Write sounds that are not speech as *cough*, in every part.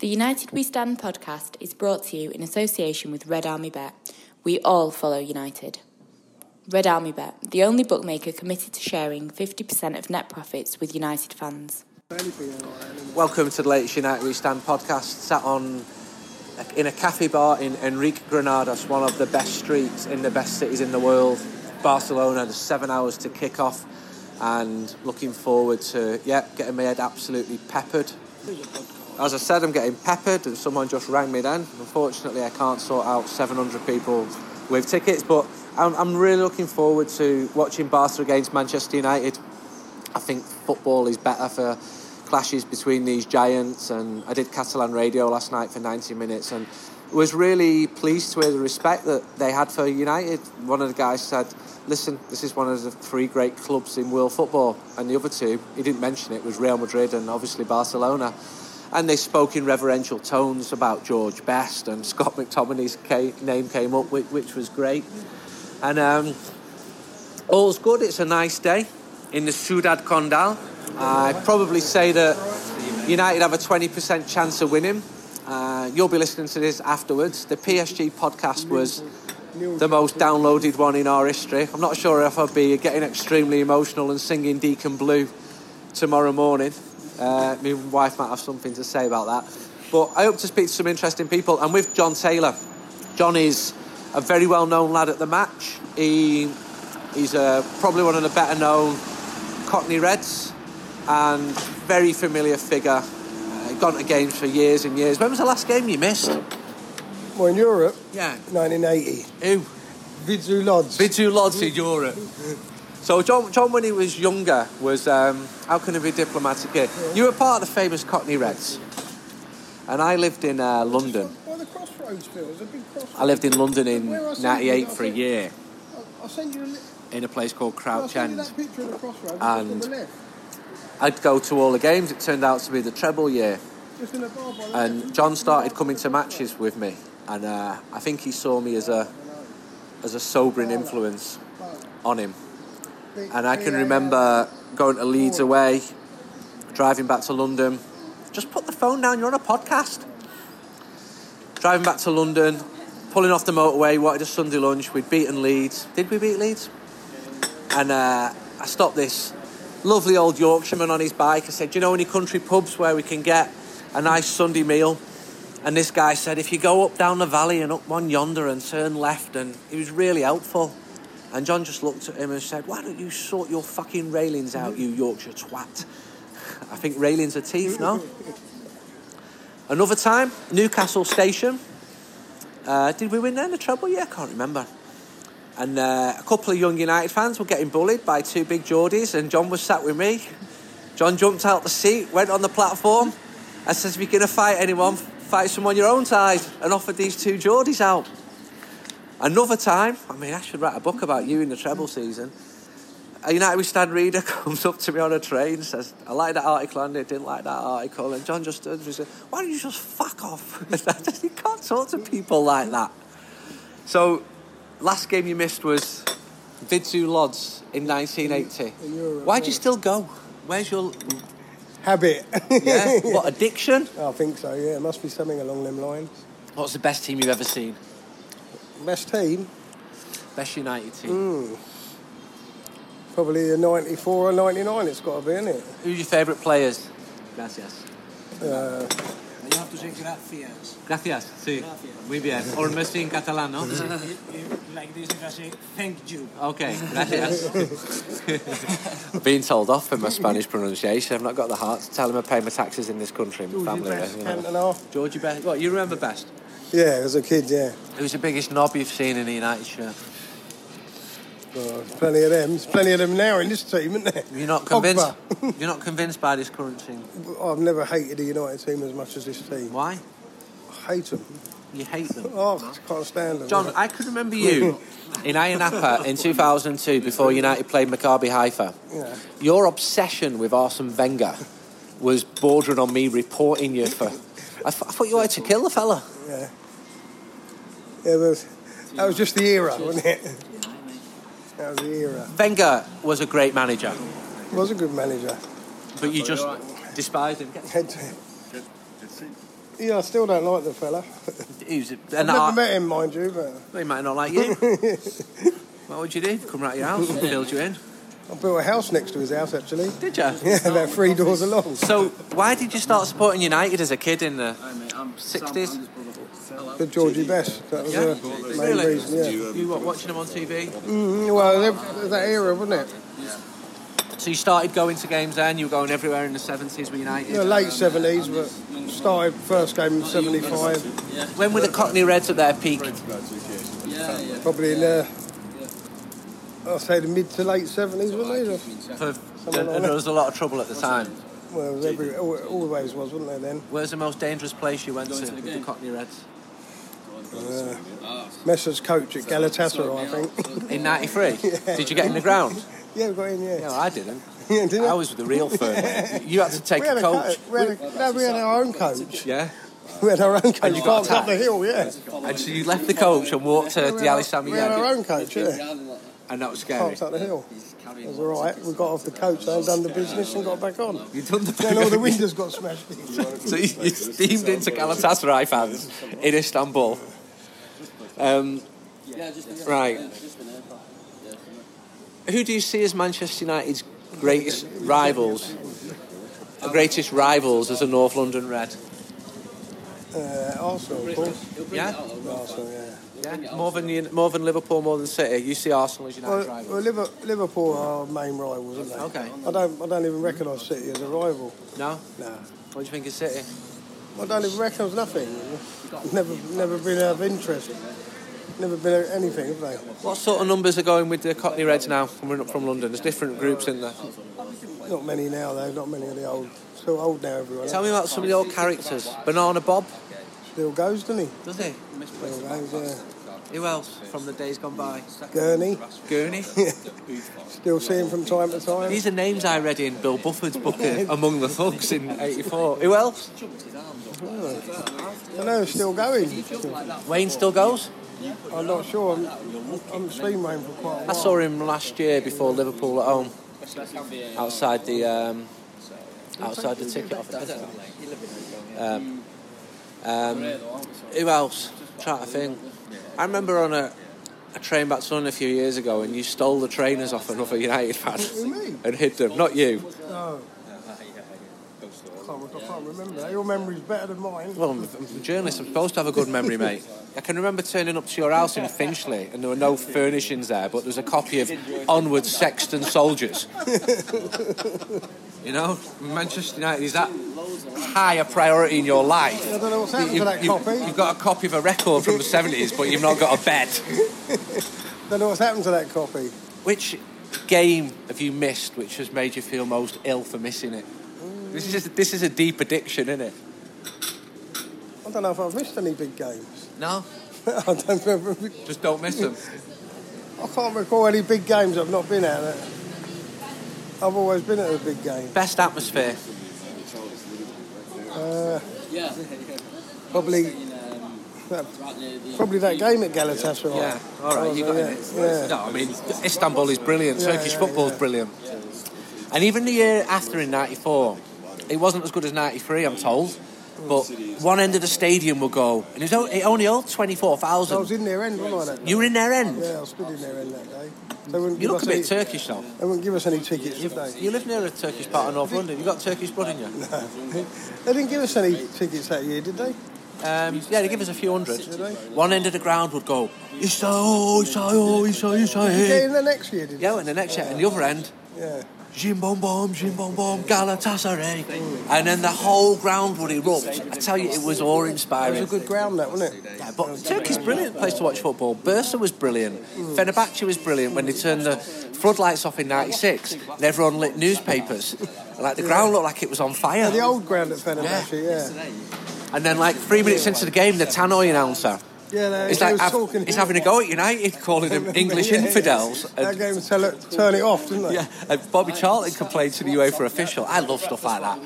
The United We Stand podcast is brought to you in association with Red Army Bet. We all follow United. Red Army Bet, the only bookmaker committed to sharing 50% of net profits with United fans. Welcome to the latest United We Stand podcast. Sat on in a cafe bar in Enrique Granados, one of the best streets in the best cities in the world, Barcelona. There's seven hours to kick off, and looking forward to yeah getting my head absolutely peppered. As I said, I'm getting peppered, and someone just rang me then. Unfortunately, I can't sort out 700 people with tickets, but I'm, I'm really looking forward to watching Barca against Manchester United. I think football is better for clashes between these giants, and I did Catalan radio last night for 90 minutes, and was really pleased hear the respect that they had for United. One of the guys said, "Listen, this is one of the three great clubs in world football," and the other two, he didn't mention it, was Real Madrid and obviously Barcelona and they spoke in reverential tones about George Best and Scott McTominay's name came up, which, which was great. And um, all's good. It's a nice day in the Ciudad Condal. I'd probably say that United have a 20% chance of winning. Uh, you'll be listening to this afterwards. The PSG podcast was the most downloaded one in our history. I'm not sure if I'll be getting extremely emotional and singing Deacon Blue tomorrow morning. Uh, my wife might have something to say about that. But I hope to speak to some interesting people. And with John Taylor, John is a very well known lad at the match. He he's uh, probably one of the better known Cockney Reds and very familiar figure. Uh, gone to games for years and years. When was the last game you missed? Well, in Europe, Yeah. 1980. Who? Widzew Lodz. Widzew Lodz in Europe. *laughs* So John, John, when he was younger, was um, how can I be diplomatic here? You were part of the famous Cockney Reds, and I lived in uh, London. Well, the crossroads, Phil. There's a big crossroads. I lived in London in Where I sent you, '98 for a year I'll, send you a li- in a place called Crouch End. that picture of the crossroads. And-. I'd go to all the games. It turned out to be the treble year, Just in the bar by the left. and John started coming to matches with me, and uh, I think he saw me as a as a sobering influence on him. And I can remember going to Leeds away, driving back to London. Just put the phone down, you're on a podcast. Driving back to London, pulling off the motorway, wanted a Sunday lunch. We'd beaten Leeds. Did we beat Leeds? And uh, I stopped this lovely old Yorkshireman on his bike. I said, Do you know any country pubs where we can get a nice Sunday meal? And this guy said, If you go up down the valley and up one yonder and turn left, and he was really helpful. And John just looked at him and said, Why don't you sort your fucking railings out, you Yorkshire twat? *laughs* I think railings are teeth, no? Another time, Newcastle Station. Uh, did we win there in the treble? Yeah, I can't remember. And uh, a couple of young United fans were getting bullied by two big Geordies, and John was sat with me. John jumped out the seat, went on the platform, and says, If you're going to fight anyone, fight someone your own size, and offered these two Geordies out. Another time, I mean, I should write a book about you in the treble season. A United We Stand reader *laughs* comes up to me on a train, says, I like that article and I didn't like that article. And John just stood and said, Why don't you just fuck off? *laughs* you can't talk to people like that. So, last game you missed was Widzew Lodz in 1980. Why'd you still go? Where's your Habit. *laughs* yeah? what addiction? I think so, yeah. It must be something along them lines. What's the best team you've ever seen? Best team? Best United team. Mm. Probably a 94 or 99, it's got to be, isn't it? Who's your favourite players? Gracias. Uh, You have to say gracias. Gracias, sí. Gracias. Muy bien. Or merci en catalán, ¿no? You- you- like this, you can say thank you. Okay, gracias. *laughs* Being told off for my Spanish pronunciation. I've not got the heart to tell him I pay my taxes in this country. My family. best you cant know. and half. Georgie Best. What, you remember best? Yeah, as a kid, yeah. Who's the biggest knob you've seen in the United shirt? There's plenty of them. There's plenty of them now in this team, isn't there? You're not convinced? *laughs* You're not convinced by this current team? I've never hated the United team as much as this team. Why? I hate them. You hate them. Oh, I can't stand them. John, I can remember you *laughs* in Ayia Napa in 2002 before United played Maccabi Haifa. Yeah. Your obsession with Arsene Wenger was bordering on me reporting you for. I, th- I thought you had to kill the fella. Yeah. Yeah, but that was just the era, wasn't it? That was the era. Wenger was a great manager, Was a good manager. but you just despised him. Had to- Yeah, I still don't like the fella. He was, I've *laughs* never I, met him, mind you, but he might not like you. *laughs* what would you do? Come round your house and filled you in. I built a house next to his house actually. Did you? *laughs* Yeah, about three doors along. So, why did you start supporting United as a kid in the 60s? The Georgie Best. That was Yeah? Uh, the main Really? reason. Yeah. You were watching them on TV? Mm, well, that- that era, wasn't it? So you started going to games then? You were going everywhere in the 70s with United? The late seventies, but started first game in seventy five. When were the Cockney Reds at their peak? Probably in uh, the I'll say the mid to late seventies, wasn't it? For, like and there was a lot of trouble at the time. Well, it was every always was, wasn't there then? Where's the most dangerous place you went to with the Cockney Reds? Uh, Messer's coach at Galatasaray, I think. In 93? *laughs* Did you get in the ground? yeah, we got in. Yeah. No, I didn't. *laughs* Yeah, didn't I you? was with the real firm. *laughs* You had to take we had a a coach. co- we had a, no, we had our own coach. Yeah? We had our own coach. And you got up the hill, yeah. And so you left the coach and walked to the Ali had, Sami we had our own coach, yeah. and that was scary. Parked up the hill. It was all right. We got off the coach and done the business and got back on. You done the Then all the windows got smashed. So you, you steamed into Galatasaray fans in Istanbul. Um, right. Who do you see as Manchester United's greatest rivals? The greatest rivals as a North London Red? Uh, Arsenal, of course. Yeah? Arsenal, yeah. Yeah? More than, more than Liverpool, more than City. You see Arsenal as United's Well, rivals? well Liverpool are our main rivals, aren't they? Okay. I don't, I don't even recognise City as a rival. No? No. What do you think of City? I don't even recognise nothing. Never, never been of interest. Never been anything, have they? What sort of numbers are going with the Cockney Reds now, coming up from London? There's different groups in there. Not many now, though. Not many of the old. Still old now, everyone. Tell me about some of the old characters. Banana Bob, Still goes, doesn't he? does he? Still goes, yeah. Who else from the days gone by? Gurney. Gurney. *laughs* Still see him from time to time. These are names I read in Bill Buford's book uh, *laughs* Among the Thugs in '84. Who else? I know, still going. Wayne still goes. I'm not sure. I'm, I'm seen Wayne for quite a I while. saw him last year before Liverpool at home, outside the um, outside the ticket office. Um, um, who else? trying to think. I remember on a, a train back to London a few years ago, and you stole the trainers off another United fan and hid them. Not you. No. I can't, I can't remember. Your memory's better than mine. Well, I'm I'm a journalist. I'm supposed to have a good memory, mate. I can remember turning up to your house in Finchley, and there were no furnishings there, but there was a copy of Onward Sexton Soldiers. you know, Manchester United is that high a priority in your life. I don't know what's happened to that you- copy. You've got a copy of a record from the 70s, but you've not got a bed. I *laughs* don't know what's happened to that copy. Which game have you missed which has made you feel most ill for missing it? This is this is a deep addiction, isn't it? I don't know if I've missed any big games. No, *laughs* I don't remember. just don't miss them. I can't recall any big games I've not been at. I've always been at a big game. Best atmosphere. Uh, probably, that, probably that game at Galatasaray. Yeah, all right, you got yeah, it. yeah. No, I mean Istanbul is brilliant. Yeah, Turkish yeah, football is brilliant. And even the year after in '94, it wasn't as good as '93, I'm told. But one end of the stadium will go, and it, was it only held twenty-four I was in their end, wasn't I? You were in their end. Yeah, I stood in their end that day. They wouldn't You give look a us bit any, Turkish though. They wouldn't give us any tickets, would they? You live near a Turkish part of North London. You've got Turkish blood in you. *laughs* They didn't give us any tickets that year, did they? Um, yeah, they give us a few hundred. One end of the ground would go, Isayo, Isayo, Isayo, Yeah, Isayo. in the next year, did Yeah, in the next year, and the other end, Yeah. Jim Bom Bom, Jim Bom Bom, Galatasaray. And then the whole ground would erupt. I tell you, it was awe inspiring. It was a good ground, that, wasn't it? Yeah, but Turkey's brilliant place to watch football. Bursa was brilliant. Mm. Fenerbahce was brilliant when they turned the floodlights off in '96 and everyone lit newspapers. Like the ground looked like it was on fire. The old ground at Fenerbahce, yeah. And then, like three minutes into the game, the Tannoy announcer Yeah, is like have, talking. he's having a go at United, calling them *laughs* English Yeah, yeah. infidels. That And, game, tell it, turn it off, didn't they? yeah, and Bobby Charlton complained to the UEFA official. I love stuff like that.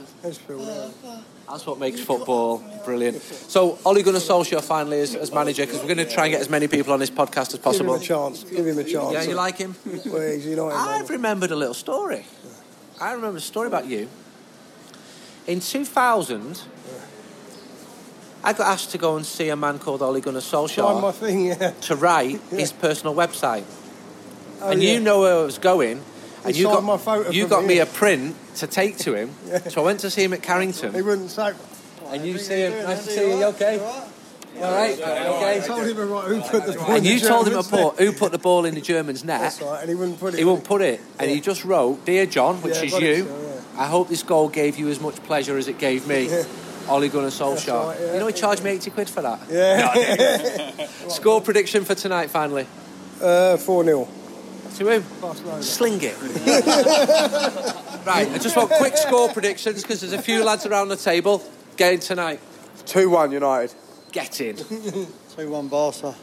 That's what makes football brilliant. So, Ole Gunnar Solskjaer finally as, as manager because we're going to try and get as many people on this podcast as possible. Give him a chance. Give him a chance. Yeah, you like him? *laughs* Well, he's United. I've remembered a little story. I remember a story about you. In 2000, I got asked to go and see a man called Ole Gunnar Sign my Solskjaer thing, yeah. to write *laughs* Yeah. his personal website. Oh, and yeah. you know where I was going. And He you signed got, my photo you got me, me yeah. a print to take to him. *laughs* So I went to see him at Carrington. He wouldn't say. And you see him. Nice to see you. You okay? All right. I Okay. told him right who put the ball And you told him German's to put who put the ball in the German's net. That's right, and he wouldn't put it. He won't put it, and he just wrote, "Dear John," which Yeah, is you. so, I hope this goal gave you as much pleasure as it gave me. Yeah. Ole Gunnar Solskjaer. right, yeah. You know he charged me eighty quid for that. Yeah. *laughs* Score prediction for tonight, finally. uh, 4 0. To who? Barcelona. Sling it. *laughs* *laughs* right, I just want quick score predictions because there's a few lads around the table. Game tonight. 2 1 United. Get in. 2 1 Barca.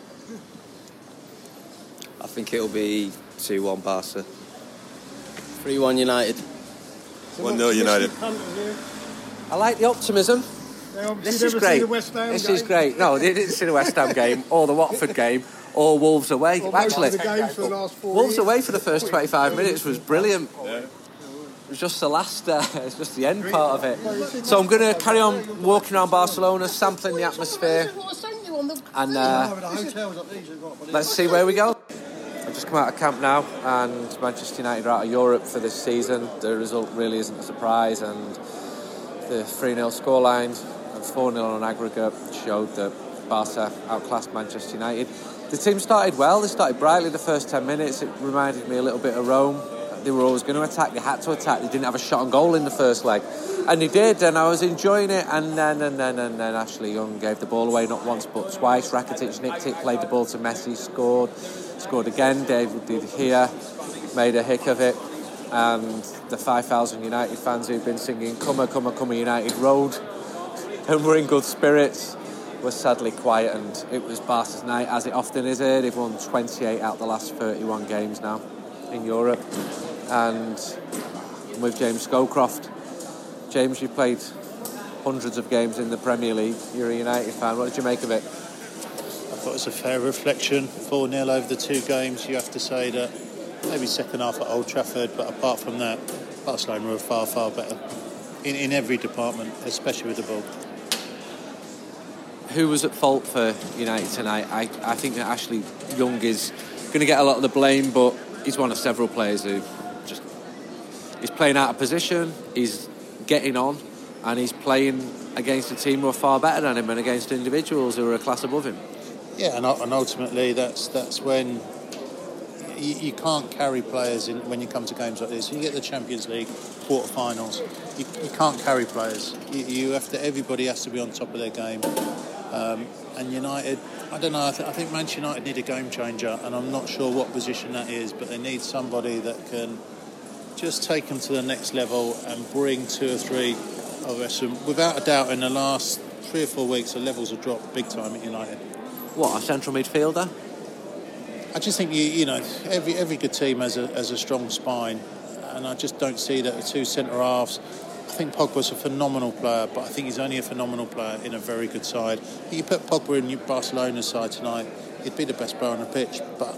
I think it'll be 2 1 Barca. 3 1 United. 1-0 United. I like the optimism. This is great. This is great. No, they didn't see the West Ham game or the Watford game or Wolves away. Actually, the games for the last four Wolves away for the first 25 minutes was brilliant. It was just the last, uh, *laughs* it's just the end part of it. So I'm going to carry on walking around Barcelona, sampling the atmosphere, and uh, let's see where we go. I've just come out of camp now, and Manchester United are out of Europe for this season. The result really isn't a surprise, and the 3 0 scoreline and 4 0 on aggregate showed that Barca outclassed Manchester United. The team started well, they started brightly the first 10 minutes. It reminded me a little bit of Rome. They were always going to attack, they had to attack. They didn't have a shot on goal in the first leg. And they did, and I was enjoying it. And then, and then, and then Ashley Young gave the ball away not once but twice. Rakitic nicked it, played the ball to Messi, scored, scored again. David De Gea, made a hick of it and the 5,000 United fans who've been singing Come come come United Road and we're in good spirits were sadly quiet and it was Barca's night as it often is here. They've won 28 out the last 31 games now in Europe and I'm with James Scowcroft. James, you've played hundreds of games in the Premier League. You're a United fan. What did you make of it? I thought it was a fair reflection. 4 0 over the two games. You have to say that maybe second half at Old Trafford, but apart from that, Barcelona were far, far better in, in every department, especially with the ball. who was at fault for United tonight? I, I think that Ashley Young is going to get a lot of the blame, but he's one of several players who just he's playing out of position, he's getting on, and he's playing against a team who are far better than him and against individuals who are a class above him. Yeah, and, and ultimately, that's that's when you, you can't carry players in when you come to games like this. You get the Champions League quarterfinals, you, you can't carry players. You, you have to. Everybody has to be on top of their game. Um, and United, I don't know. I, th- I think Manchester United need a game changer, and I'm not sure what position that is, but they need somebody that can just take them to the next level and bring two or three of us. And without a doubt, in the last three or four weeks, the levels have dropped big time at United. What, a central midfielder? I just think you you know every every good team has a has a strong spine, and I just don't see that the two centre halves. I think Pogba's a phenomenal player, but I think he's only a phenomenal player in a very good side. You put Pogba in Barcelona's side tonight, he'd be the best player on the pitch, but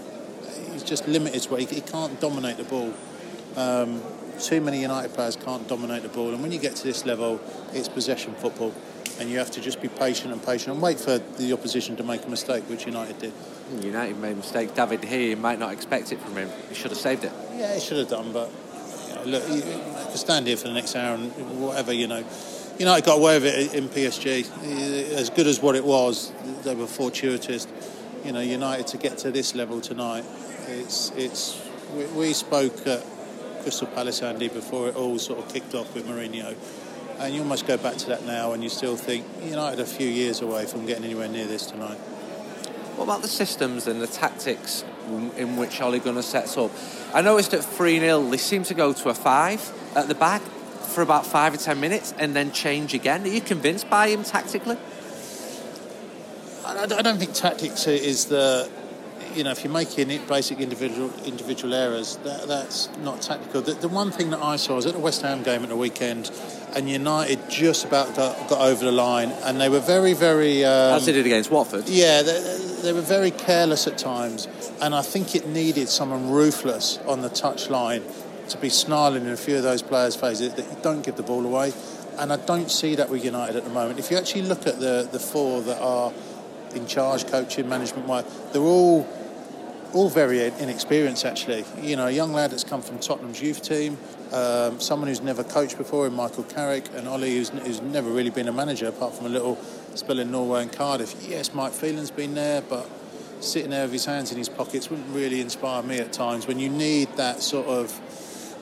he's just limited to he, he can't dominate the ball. Um, too many United players can't dominate the ball, and when you get to this level, it's possession football, and you have to just be patient and patient and wait for the opposition to make a mistake, which United did. Hmm, United made a mistake. David De Gea, you might not expect it from him. He should have saved it. Yeah, he should have done, but you know, look, you, could stand here for the next hour and whatever, you know. United got away with it in PSG. As good as what it was, they were fortuitous. You know, United to get to this level tonight, it's it's. We, we spoke at Crystal Palace, Andy, before it all sort of kicked off with Mourinho, and you almost go back to that now, and you still think United are a few years away from getting anywhere near this tonight. What about the systems and the tactics in which Ole Gunnar sets up? I noticed at 3 0, they seem to go to a 5 at the back for about 5 or 10 minutes and then change again. Are you convinced by him tactically? I I don't think tactics is the, you know, if you're making it basic individual individual errors, that, that's not tactical. The, the one thing that I saw was at the West Ham game at the weekend, and United just about got, got over the line, and they were very, very. Um, As they did against Watford. yeah, they, they were very careless at times, and I think it needed someone ruthless on the touchline to be snarling in a few of those players' faces that don't give the ball away. and I don't see that with United at the moment. If you actually look at the the four that are in charge, coaching, management wise, they're all all very inexperienced actually. You know, a young lad that's come from Tottenham's youth team, um, someone who's never coached before in Michael Carrick, and Ollie who's, who's never really been a manager apart from a little spell in Norway and Cardiff. Yes, Mike Phelan's been there, but sitting there with his hands in his pockets wouldn't really inspire me at times when you need that sort of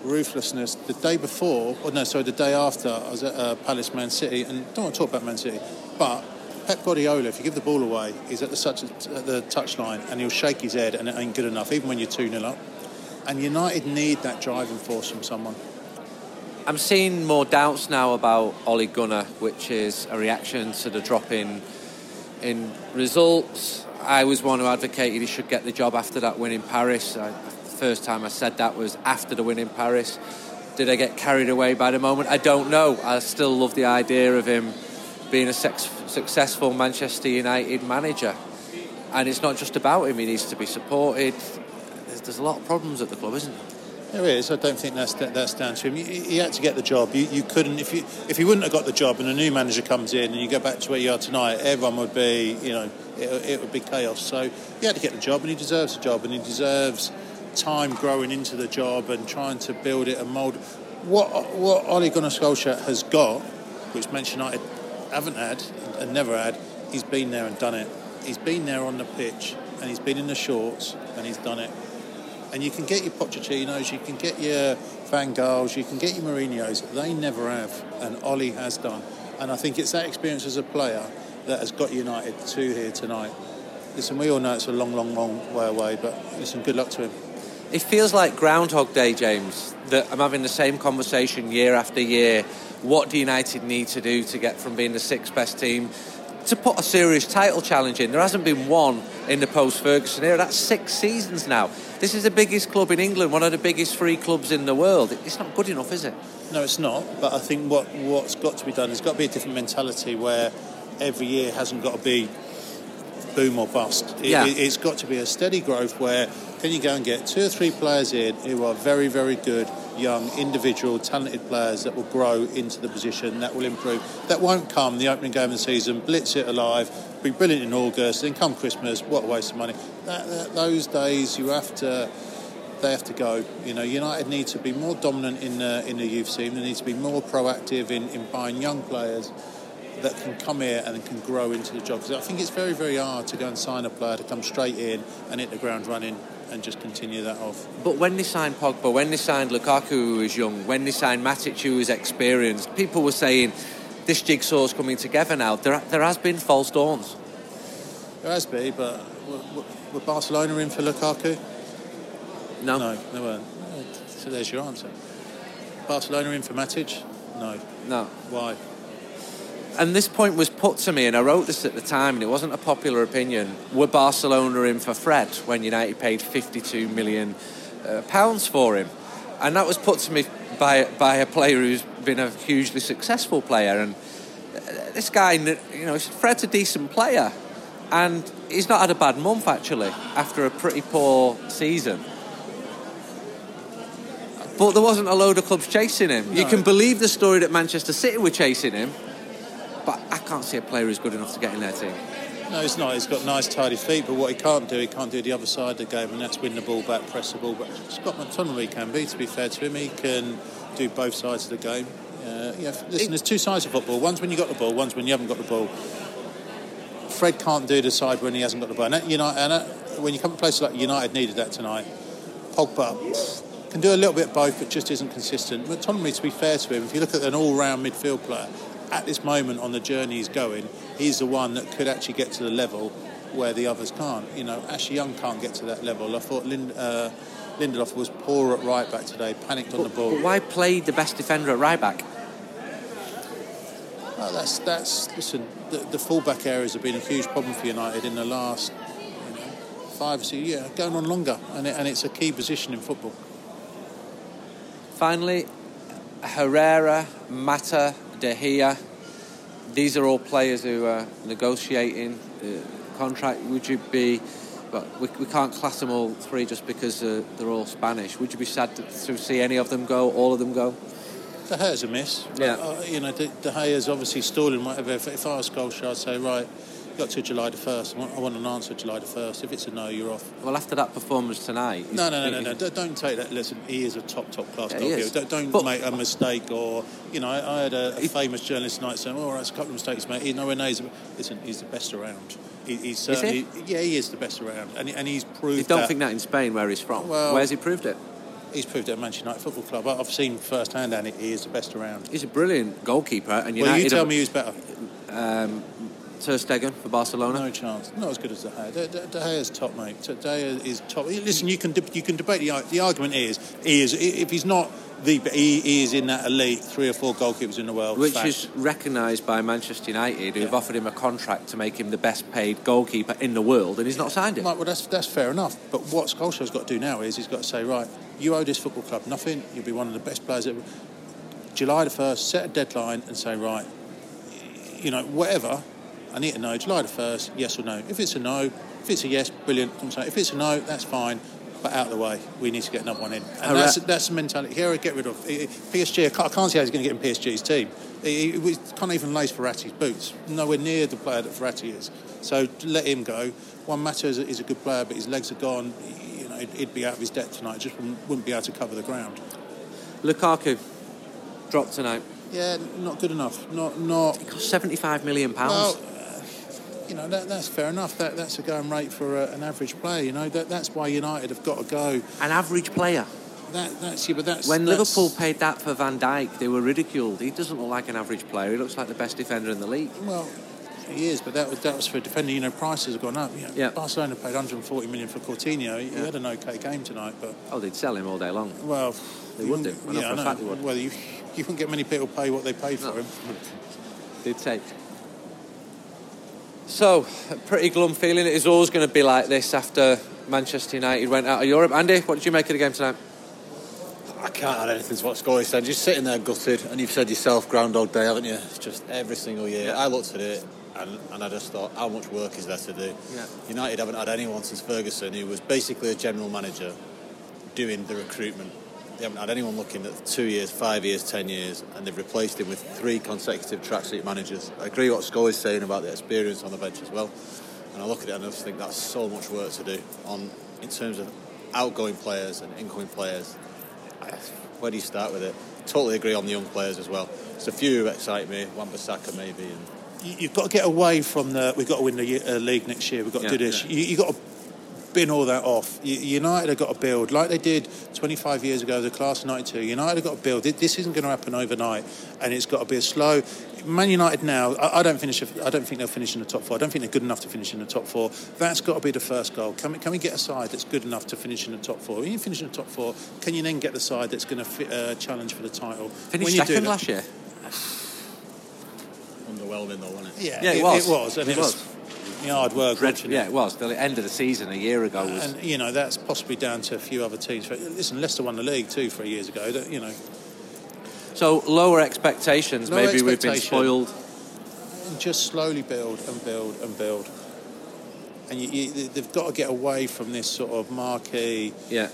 ruthlessness. The day before, or no, sorry, the day after, I was at uh, Palace Man City, and don't want to talk about Man City, but Pep Guardiola, if you give the ball away, he's at the, touch, at the touchline and he'll shake his head and it ain't good enough, even when you're 2 0 up. And United need that driving force from someone. I'm seeing more doubts now about Ole Gunnar, which is a reaction to the drop in in results. I was one who advocated he should get the job after that win in Paris. I, the first time I said that was after the win in Paris. Did I get carried away by the moment? I don't know. I still love the idea of him being a sex, successful Manchester United manager. And it's not just about him, he needs to be supported. There's, a lot of problems at the club, isn't there? There is. I don't think that's that's down to him. He, had to get the job. You, you couldn't if you if he wouldn't have got the job and a new manager comes in and you go back to where you are tonight, everyone would be you know it, it would be chaos. So he had to get the job and he deserves the job and he deserves time growing into the job and trying to build it and mould. What what Ole Gunnar Solskjaer has got, which Manchester United haven't had and never had, he's been there and done it. He's been there on the pitch and he's been in the shorts and he's done it. And you can get your Pochettinos, you can get your Van Gaals, you can get your Mourinho's. They never have, and Ollie has done. And I think it's that experience as a player that has got United to here tonight. Listen, we all know it's a long, long, long way away, but listen, good luck to him. It feels like Groundhog Day, James, that I'm having the same conversation year after year what do United need to do to get from being the sixth best team to put a serious title challenge in? There hasn't been one in the post Ferguson era. That's six seasons now. This is the biggest club in England, one of the biggest free clubs in the world. It's not good enough, is it? No, it's not. But I think what what's got to be done has got to be a different mentality where every year hasn't got to be boom or bust. It, yeah. it, has got to be a steady growth where can you go and get two or three players in who are very, very good, young, individual, talented players that will grow into the position, that will improve. That won't come the opening game of the season, blitz it alive, be brilliant in August, then come Christmas, what a waste of money. That, that, those days you have to they have to go. You know, United need to be more dominant in the, in the youth team. They need to be more proactive in, in buying young players that can come here and can grow into the job. Because I think it's very, very hard to go and sign a player to come straight in and hit the ground running and just continue that off. But when they signed Pogba, when they signed Lukaku, who was young, when they signed Matic, who was experienced, people were saying this jigsaw's coming together now. There, there has been false dawns. There has been, but were Barcelona in for Lukaku? No. No, they weren't. So there's your answer. Barcelona in for Matic? No. No. Why? and this point was put to me, and I wrote this at the time, and it wasn't a popular opinion. Were Barcelona in for Fred when United paid 52 million uh, pounds for him? And that was put to me by by a player who's been a hugely successful player. And this guy, you know, Fred's a decent player, and he's not had a bad month actually after a pretty poor season. But there wasn't a load of clubs chasing him. No. You can believe the story that Manchester City were chasing him but I can't see a player who's good enough to get in their team. No, he's not. He's got nice, tidy feet, but what he can't do, he can't do the other side of the game, and that's win the ball back, press the ball back. Scott McTominay can be, to be fair to him. He can do both sides of the game. Uh, listen, there's two sides of football. One's when you got the ball, one's when you haven't got the ball. Fred can't do the side when he hasn't got the ball. And, you and when you come to places like United needed that tonight, Pogba can do a little bit of both, but just isn't consistent. McTominay, to be fair to him, if you look at an all-round midfield player, at this moment on the journey he's going, he's the one that could actually get to the level where the others can't. You know, Ashley Young can't get to that level. I thought Lind, uh, Lindelof was poor at right back today, panicked but, on the ball. But why play the best defender at right back? Oh, that's that's listen. The, the fullback areas have been a huge problem for United in the last you know, five, six years, going on longer, and, it, and it's a key position in football. Finally, Herrera, Mata, De Gea, these are all players who are negotiating the contract. Would you be, well, we, we can't class them all three just because uh, they're all Spanish. Would you be sad to, to, see any of them go, all of them go? De Gea's a miss. Yeah. Uh, you know, De, De Gea's obviously stalling, whatever. If, if I was Solskjaer, I'd say, right, got to July the 1st. I want, I want an answer July the 1st. If it's a no, you're off. Well, after that performance tonight. No, no, no, no, no. Don't- take that. Listen, he is a top, top class Yeah, he goalkeeper. Don't, don't But- make a mistake or, you know, I, I had a, a famous journalist tonight saying, oh, that's a couple of mistakes, mate. He's nowhere near. Listen, he's the best around. He, he's Is he? certainly, yeah, he is the best around. And, and he's proved You don't that. think that in Spain, where he's from? Well- Where's he proved it? He's proved it at Manchester United Football Club. I've seen firsthand, and he is the best around. He's a brilliant goalkeeper, and United. well, you tell me who's better. Um, Ter Stegen for Barcelona. No chance. Not as good as De Gea. De, De, De Gea's top, mate. De Gea is top. Listen, you can you can debate the the argument is he is if he's not the he, he is in that elite three or four goalkeepers in the world. Which Fact. is recognised by Manchester United, who've Yeah. offered him a contract to make him the best paid goalkeeper in the world, and he's not signed it. Right, well, that's that's fair enough. But what Solskjaer's got to do now is he's got to say, right, you owe this football club nothing. You'll be one of the best players ever. July the first, set a deadline and say, right, you know, whatever. I need to know July the first, yes or no. If it's a no, if it's a yes, brilliant. I'm if it's a no, that's fine. But out of the way, we need to get another one in. And that's, re- that's the mentality. Here, I get rid of eh, PSG. I can't, I can't see how he's going to get in PSG's team. He, he, he can't even lace Verratti's boots. Nowhere near the player that Verratti is. So let him go. Juan Mata is a, is a good player, but his legs are gone. You know, he'd, be out of his depth tonight. Just wouldn't, wouldn't be able to cover the ground. Lukaku dropped tonight. Yeah, not good enough. Not not. It cost seventy-five million pounds. Well, you know that, that's fair enough. That that's a going rate for a, an average player. You know that that's why United have got to go. An average player. That that's yeah, but that's When that's- Liverpool paid that for Van Dijk, they were ridiculed. He doesn't look like an average player. He looks like the best defender in the league. Well, he is, but that was that was for defending. You know, prices have gone up. You know, Yeah. Barcelona paid 140 million for Coutinho. He, he had an okay game tonight, but Oh, they'd sell him all day long. well, They would wouldn't- do. I know Yeah, for I know. Well, you *laughs* you wouldn't get many people pay what they paid for No. him. *laughs* They'd say. So, a pretty glum feeling. It is always going to be like this after Manchester United went out of Europe. Andy, what did you make of the game tonight? I can't add anything to what Scully said. Just sitting there gutted, and you've said yourself, Groundhog Day, haven't you? It's just every single year. I looked at it, and, and I just thought, how much work is there to do? Yeah. United haven't had anyone since Ferguson, who was basically a general manager, doing the recruitment. They haven't had anyone looking at two years, five years, ten years, and they've replaced him with three consecutive track tracksuit managers. I agree what Scully's saying about the experience on the bench as well. And I look at it and I just think that's so much work to do on in terms of outgoing players and incoming players. Where do you start with it? Totally agree on the young players as well. There's a few who excite me, Wan-Bissaka maybe, and You- You've got to get away from the. We've got to win the uh, league next year. We've got Yeah, to do this. yeah. You, you've got to bin all that off. United have got to build like they did 25 years ago, the class of '92. United have got to build. This- This isn't going to happen overnight, and it's got to be a slow. Man United now. I, I don't finish. I don't think they'll finish in the top four. I don't think they're good enough to finish in the top four. That's got to be the first goal. Can we, can we get a side that's good enough to finish in the top four? When you finish in the top four, can you then get the side that's going to fit, uh, challenge for the title? Finished When you do second that- last year. underwhelming though, wasn't it? Yeah, Yeah, it was. It was, and It it, hard work. Watching yeah, it. it was. The end of the season a year ago was. And you know that's possibly down to a few other teams. Listen, Leicester won the league too three years ago. That, you know, so lower expectations. Lower Maybe we've been spoiled. and just slowly build and build and build. And you, you, they've got to get away from this sort of marquee. Yeah.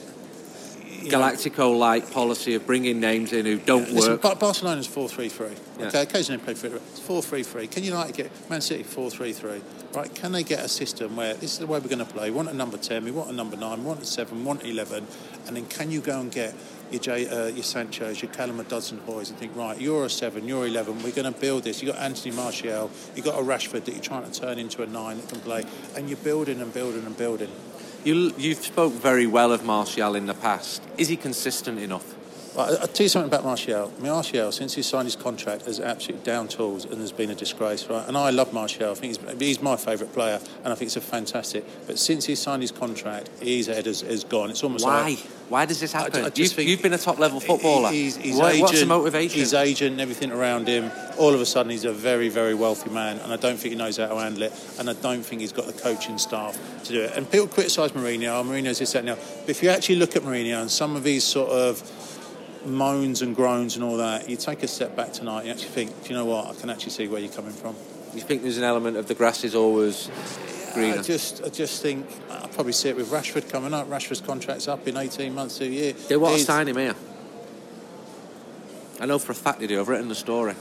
Galactico-like policy of bringing names in who don't Listen, work. Bar- Barcelona's four three three. Yeah. Okay, occasionally play three. It's four three three. Can United get Man City four three three? Right? Can they get a system where this is the way we're going to play? We want a number ten. We want a number nine. We want a seven. We want eleven. And then can you go and get your J, uh, your Sancho's, your Callum Hudson-Odoi's, and think right, you're a seven, you're eleven. We're going to build this. You have got Anthony Martial. You have got a Rashford that you're trying to turn into a nine that can play, and you're building and building and building. You, you've spoke very well of Martial in the past. Is he consistent enough? Right, I'll tell you something about Martial. Martial, since he signed his contract, has absolutely down tools and has been a disgrace, right? And I love Martial. I think he's, he's my favourite player, and I think it's a fantastic. But since he signed his contract, his head has, has gone. It's almost Why? like Why does this happen? I just you've, you've been a top level footballer. He's, he's Why- agent, What's the motivation? His agent and everything around him. All of a sudden, he's a very, very wealthy man, and I don't think he knows how to handle it. And I don't think he's got the coaching staff to do it. And people criticise Mourinho. Oh, Mourinho's this, that, now. But if you actually look at Mourinho and some of these sort of moans and groans and all that, you take a step back tonight. and You actually think, do you know what? I can actually see where you're coming from. you think there's an element of the grass is always greener? I just, I just think I probably see it with Rashford coming up. Rashford's contract's up in 18 months to a year. they want to sign him here. I know for a fact they do. I've written the story.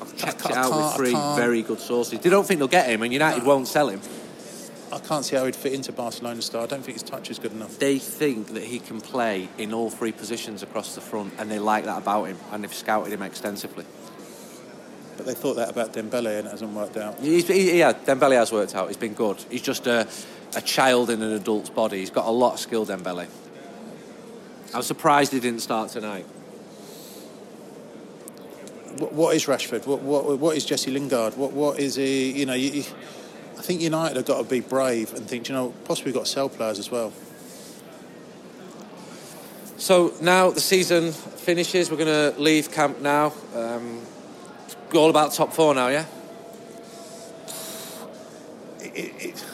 I've checked it out with three very good sources. They don't think they'll get him, and United won't sell him. I can't see how he'd fit into Barcelona's style. I don't think his touch is good enough. They think that he can play in all three positions across the front, and they like that about him, and they've scouted him extensively. But they thought that about Dembele and it hasn't worked out. He's, he, yeah, Dembele has worked out. He's been good. He's just a, a child in an adult's body. He's got a lot of skill, Dembele. I'm surprised he didn't start tonight. What, what is Rashford? What, what, what is Jesse Lingard? What, what is he? You know, you, I think United have got to be brave and think, you know, possibly we've got to sell players as well. So now the season finishes. We're going to leave camp now. Um, all about top four now, yeah? It, it, it,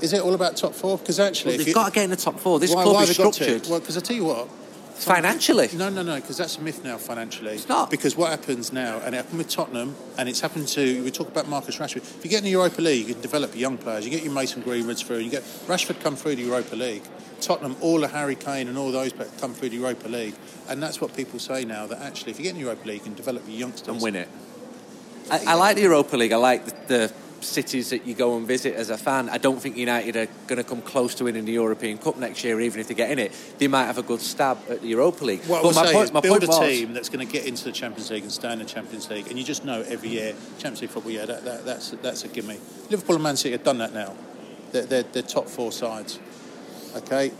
is it all about top four? Because actually, well, they've you- got to get in the top four. This why, club why is have they to? structured Well, because I tell you what, financially. No, no, no, because that's a myth now financially. It's not. Because what happens now, and it happened with Tottenham, and it's happened to, we talk about Marcus Rashford. If you get in the Europa League, you can develop young players. You get your Mason Greenwoods through, you get Rashford come through the Europa League. Tottenham, all the Harry Kane and all those players come through the Europa League. And that's what people say now, that actually, if you get in the Europa League, and develop your youngsters. and win it. I, I like the Europa League. I like the, the cities that you go and visit as a fan. I don't think United are going to come close to winning the European Cup next year, even if they get in it. They might have a good stab at the Europa League. What but would my point, is my build point a was, team that's going to get into the Champions League and stay in the Champions League, and you just know every year Champions League football. Yeah, that, that, that's that's a gimme. Liverpool and Man City have done that now. They're, they're, they're top four sides. Okay,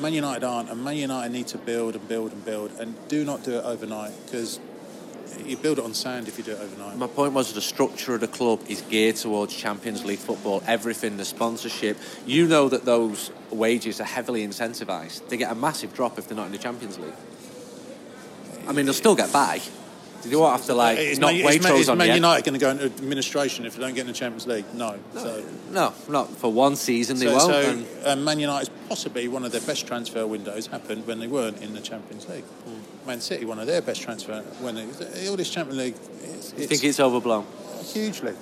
Man United aren't, and Man United need to build and build and build, and do not do it overnight because you build it on sand if you do it overnight. My point was the structure of the club is geared towards Champions League football. Everything, the sponsorship. You know that those wages are heavily incentivised. They get a massive drop if they're not in the Champions League. I mean, they'll still get by. They won't have to like is knock Man, is Man, Waitrose is on Man. United going to go into administration if they don't get in the Champions League? No. So, No, not for one season. They so, won't. so and- um, Man United's possibly one of their best transfer windows happened when they weren't in the Champions League. Man City, one of their best transfer when they, all this Champions League. It's, you think it's overblown? hugely.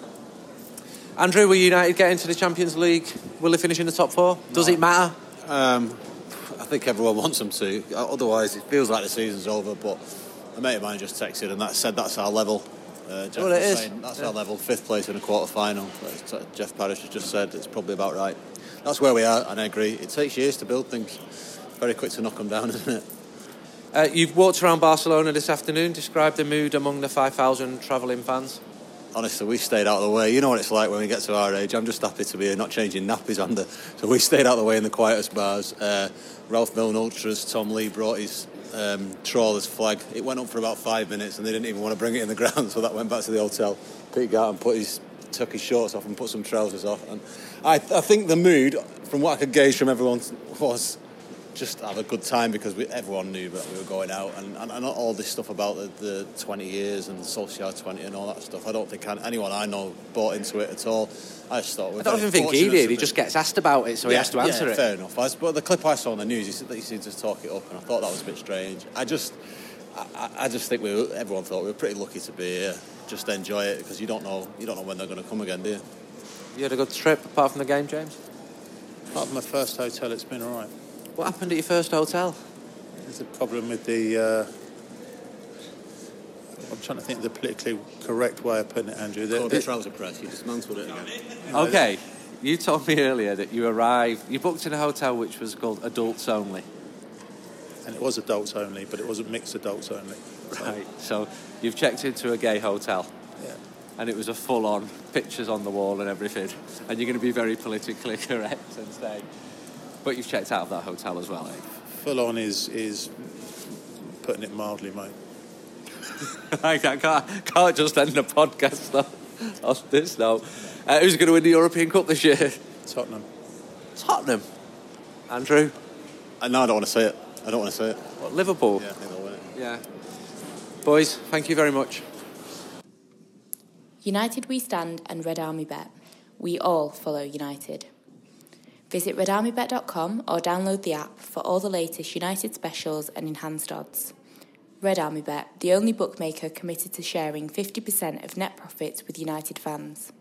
Andrew, will United get into the Champions League? Will they finish in the top four? Does it matter? Um, I think everyone wants them to. Otherwise, it feels like the season's over. But a mate of mine just texted and that said that's our level. Uh, Jeff Well, it is. saying that's our level. Fifth place in a quarter final. Jeff Parrish has just said it's probably about right. That's where we are, and I agree. It takes years to build things. Very quick to knock them down, *laughs* isn't it? Uh, you've walked around Barcelona this afternoon. Describe the mood among the 5,000 travelling fans. Honestly, we stayed out of the way. You know what it's like when we get to our age. I'm just happy to be here, not changing nappies under. So we stayed out of the way in the quietest bars. Uh, Ralph Milne Ultras, Tom Lee brought his um, trawler's flag. It went up for about five minutes and they didn't even want to bring it in the ground, *laughs* so that went back to the hotel. Pete Garton put his took his shorts off and put some trousers off. And I, I think the mood, from what I could gauge from everyone, *laughs* was just have a good time because we, everyone knew that we were going out and, and, and not all this stuff about the, the 20 years and the social 20 and all that stuff. I don't think anyone I know bought into it at all. I just thought I don't even think he fortunate did. He be- just gets asked about it, so he has to answer yeah, it. Fair enough. I, but the clip I saw on the news, he said he seemed to talk it up, and I thought that was a bit strange. I just, I, I- I just think we were, everyone thought we were pretty lucky to be here. Just enjoy it because you don't know, you don't know when they're going to come again, do you? You had a good trip apart from the game, James? Apart from the first hotel, it's been all right. What happened at your first hotel? There's a problem with the. Uh, I'm trying to think of the politically correct way of putting it, Andrew. The- Called the- the trouser press. You dismantled it again. Okay, you told me earlier that you arrived, you booked in a hotel which was called Adults Only. and it was adults only, but it wasn't mixed adults only. So, Right, so you've checked into a gay hotel. Yeah. And it was a full on pictures on the wall and everything. And you're going to be very politically *laughs* correct and say, but you've checked out of that hotel as well. Full on is is putting it mildly, mate. *laughs* I can't, can't just end the podcast *laughs* though, on this note. Uh, who's going to win the European Cup this year? Tottenham. Tottenham. Andrew? Uh, no, I don't want to say it. I don't want to say it. What, Liverpool? Yeah, I think they'll win it. Yeah. Boys, thank you very much. United We Stand and Red Army Bet. We all follow United. Visit redarmybet.com or download the app for all the latest United specials and enhanced odds. Red Army Bet, the only bookmaker committed to sharing 50% of net profits with United fans.